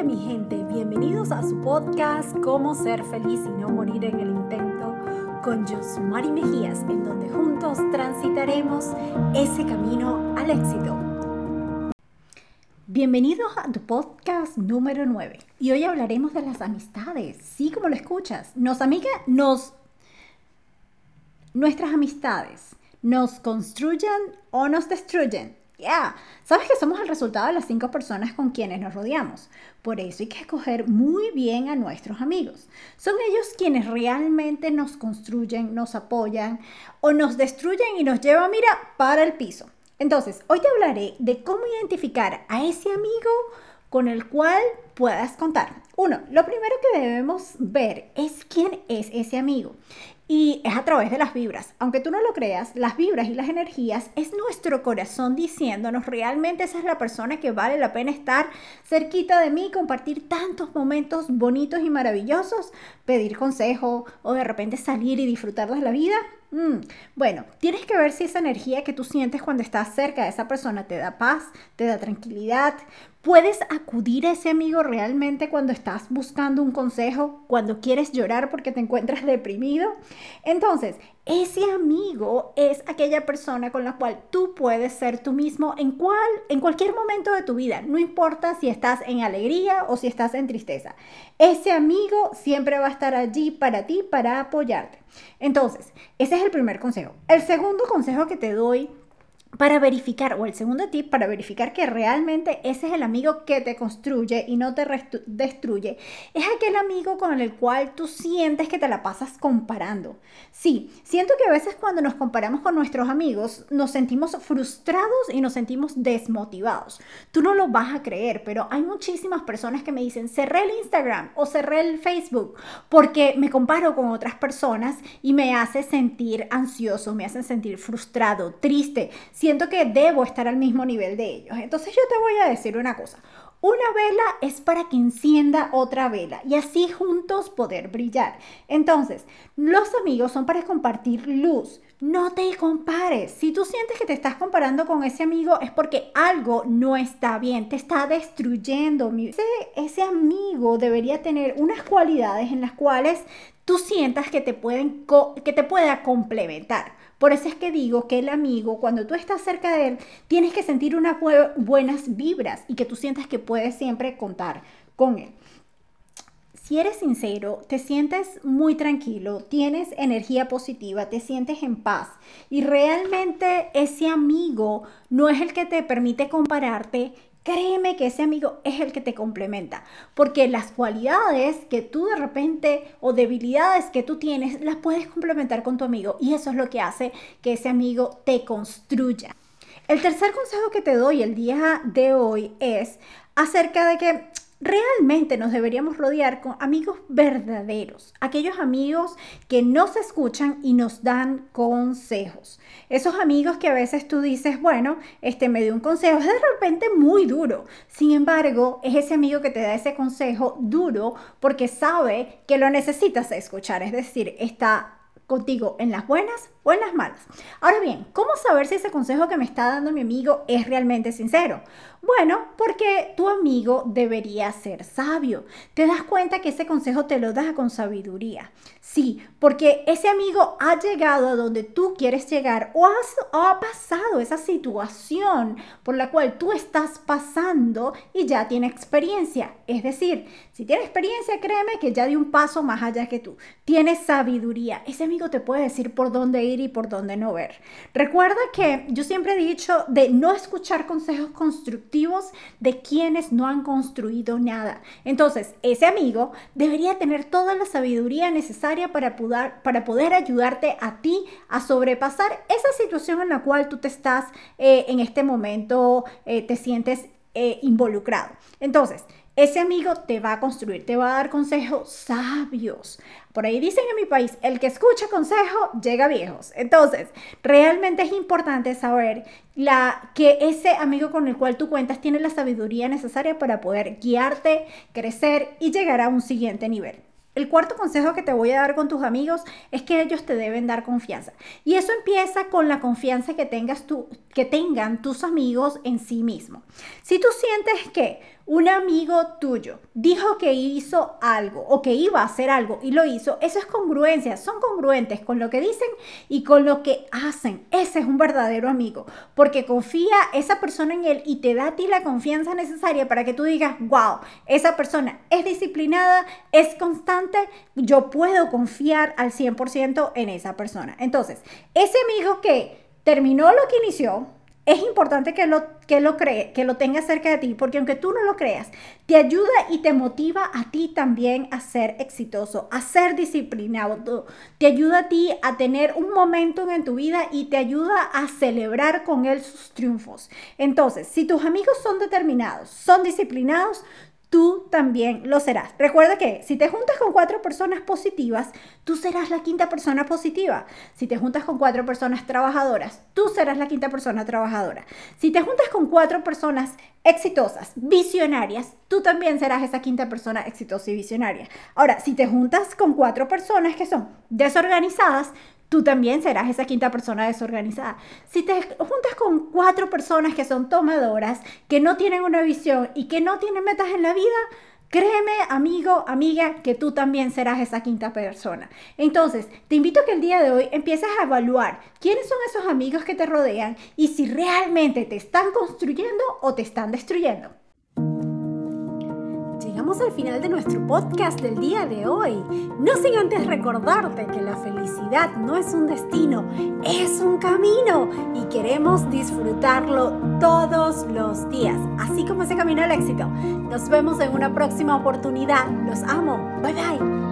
Hola mi gente, bienvenidos a su podcast Cómo ser feliz y no morir en el intento con Josmari Mejías, en donde juntos transitaremos ese camino al éxito. Bienvenidos a tu podcast número 9 y hoy hablaremos de las amistades, sí como lo escuchas, nos amiga, nos nuestras amistades nos construyen o nos destruyen. Ya, sabes que somos el resultado de las cinco personas con quienes nos rodeamos. Por eso hay que escoger muy bien a nuestros amigos. Son ellos quienes realmente nos construyen, nos apoyan o nos destruyen y nos llevan, mira, para el piso. Entonces, hoy te hablaré de cómo identificar a ese amigo con el cual puedas contar. Uno, lo primero que debemos ver es quién es ese amigo. Y es a través de las vibras. Aunque tú no lo creas, las vibras y las energías es nuestro corazón diciéndonos realmente esa es la persona que vale la pena estar cerquita de mí, compartir tantos momentos bonitos y maravillosos, pedir consejo o de repente salir y disfrutar la vida. Mm, bueno, tienes que ver si esa energía que tú sientes cuando estás cerca de esa persona te da paz, te da tranquilidad. Puedes acudir a ese amigo realmente cuando estás buscando un consejo, cuando quieres llorar porque te encuentras deprimido. Entonces, ese amigo es aquella persona con la cual tú puedes ser tú mismo en, cual, en cualquier momento de tu vida. No importa si estás en alegría o si estás en tristeza. Ese amigo siempre va a estar allí para ti, para apoyarte. Entonces, ese es el primer consejo. El segundo consejo que te doy para verificar, o el segundo tip, para verificar que realmente ese es el amigo que te construye y no te destruye, es aquel amigo con el cual tú sientes que te la pasas comparando. Sí, siento que a veces cuando nos comparamos con nuestros amigos nos sentimos frustrados y nos sentimos desmotivados. Tú no lo vas a creer, pero hay muchísimas personas que me dicen, cerré el Instagram o cerré el Facebook porque me comparo con otras personas y me hace sentir ansioso, me hace sentir frustrado, triste siento que debo estar al mismo nivel de ellos. Entonces yo te voy a decir una cosa. Una vela es para que encienda otra vela y así juntos poder brillar. Entonces, los amigos son para compartir luz. No te compares. Si tú sientes que te estás comparando con ese amigo es porque algo no está bien, te está destruyendo. Ese, ese amigo debería tener unas cualidades en las cuales tú sientas que te, pueden que te pueda complementar. Por eso es que digo que el amigo, cuando tú estás cerca de él, tienes que sentir unas buenas vibras y que tú sientas que puedes siempre contar con él. Si eres sincero, te sientes muy tranquilo, tienes energía positiva, te sientes en paz y realmente ese amigo no es el que te permite compararte Créeme que ese amigo es el que te complementa, porque las cualidades que tú de repente o debilidades que tú tienes las puedes complementar con tu amigo y eso es lo que hace que ese amigo te construya. El tercer consejo que te doy el día de hoy es acerca de que realmente nos deberíamos rodear con amigos verdaderos, aquellos amigos que nos escuchan y nos dan consejos. Esos amigos que a veces tú dices, bueno, este me dio un consejo, es de repente muy duro. Sin embargo, es ese amigo que te da ese consejo duro porque sabe que lo necesitas escuchar, es decir, está contigo en las buenas o en las malas. Ahora bien, ¿cómo saber si ese consejo que me está dando mi amigo es realmente sincero? Bueno, porque tu amigo debería ser sabio. Te das cuenta que ese consejo te lo da con sabiduría. Sí, porque ese amigo ha llegado a donde tú quieres llegar o, ha pasado esa situación por la cual tú estás pasando y ya tiene experiencia. Es decir, si tiene experiencia, créeme que ya dio un paso más allá que tú. Tiene sabiduría. Ese amigo te puede decir por dónde ir y por dónde no ver. Recuerda que yo siempre he dicho de no escuchar consejos constructivos de quienes no han construido nada. Entonces, ese amigo debería tener toda la sabiduría necesaria para poder, ayudarte a ti a sobrepasar esa situación en la cual tú te estás eh, en este momento, eh, te sientes eh, involucrado. Entonces, ese amigo te va a construir, te va a dar consejos sabios. Por ahí dicen en mi país, el que escucha consejo llega viejos. Entonces, realmente es importante saber la, que ese amigo con el cual tú cuentas tiene la sabiduría necesaria para poder guiarte, crecer y llegar a un siguiente nivel. El cuarto consejo que te voy a dar con tus amigos es que ellos te deben dar confianza. Y eso empieza con la confianza que tengas tú, que tengan tus amigos en sí mismos. Si tú sientes que un amigo tuyo dijo que hizo algo o que iba a hacer algo y lo hizo, eso es congruencia, son congruentes con lo que dicen y con lo que hacen. Ese es un verdadero amigo, porque confía esa persona en él y te da a ti la confianza necesaria para que tú digas, wow, esa persona es disciplinada, es constante, yo puedo confiar al 100% en esa persona. Entonces, ese amigo que terminó lo que inició, es importante que lo, que lo cree, que lo tengas cerca de ti, porque aunque tú no lo creas, te ayuda y te motiva a ti también a ser exitoso, a ser disciplinado, te ayuda a ti a tener un momento en tu vida y te ayuda a celebrar con él sus triunfos. Entonces, si tus amigos son determinados, son disciplinados, también lo serás. Recuerda que si te juntas con cuatro personas positivas, tú serás la quinta persona positiva. Si te juntas con cuatro personas trabajadoras, tú serás la quinta persona trabajadora. Si te juntas con cuatro personas exitosas, visionarias, tú también serás esa quinta persona exitosa y visionaria. Ahora, si te juntas con cuatro personas que son desorganizadas, tú también serás esa quinta persona desorganizada. Si te juntas con cuatro personas que son tomadoras, que no tienen una visión y que no tienen metas en la vida, Créeme, amigo, amiga, que tú también serás esa quinta persona. Entonces, te invito a que el día de hoy empieces a evaluar quiénes son esos amigos que te rodean y si realmente te están construyendo o te están destruyendo al final de nuestro podcast del día de hoy. No sin antes recordarte que la felicidad no es un destino, es un camino y queremos disfrutarlo todos los días, así como ese camino al éxito. Nos vemos en una próxima oportunidad. Los amo. Bye bye.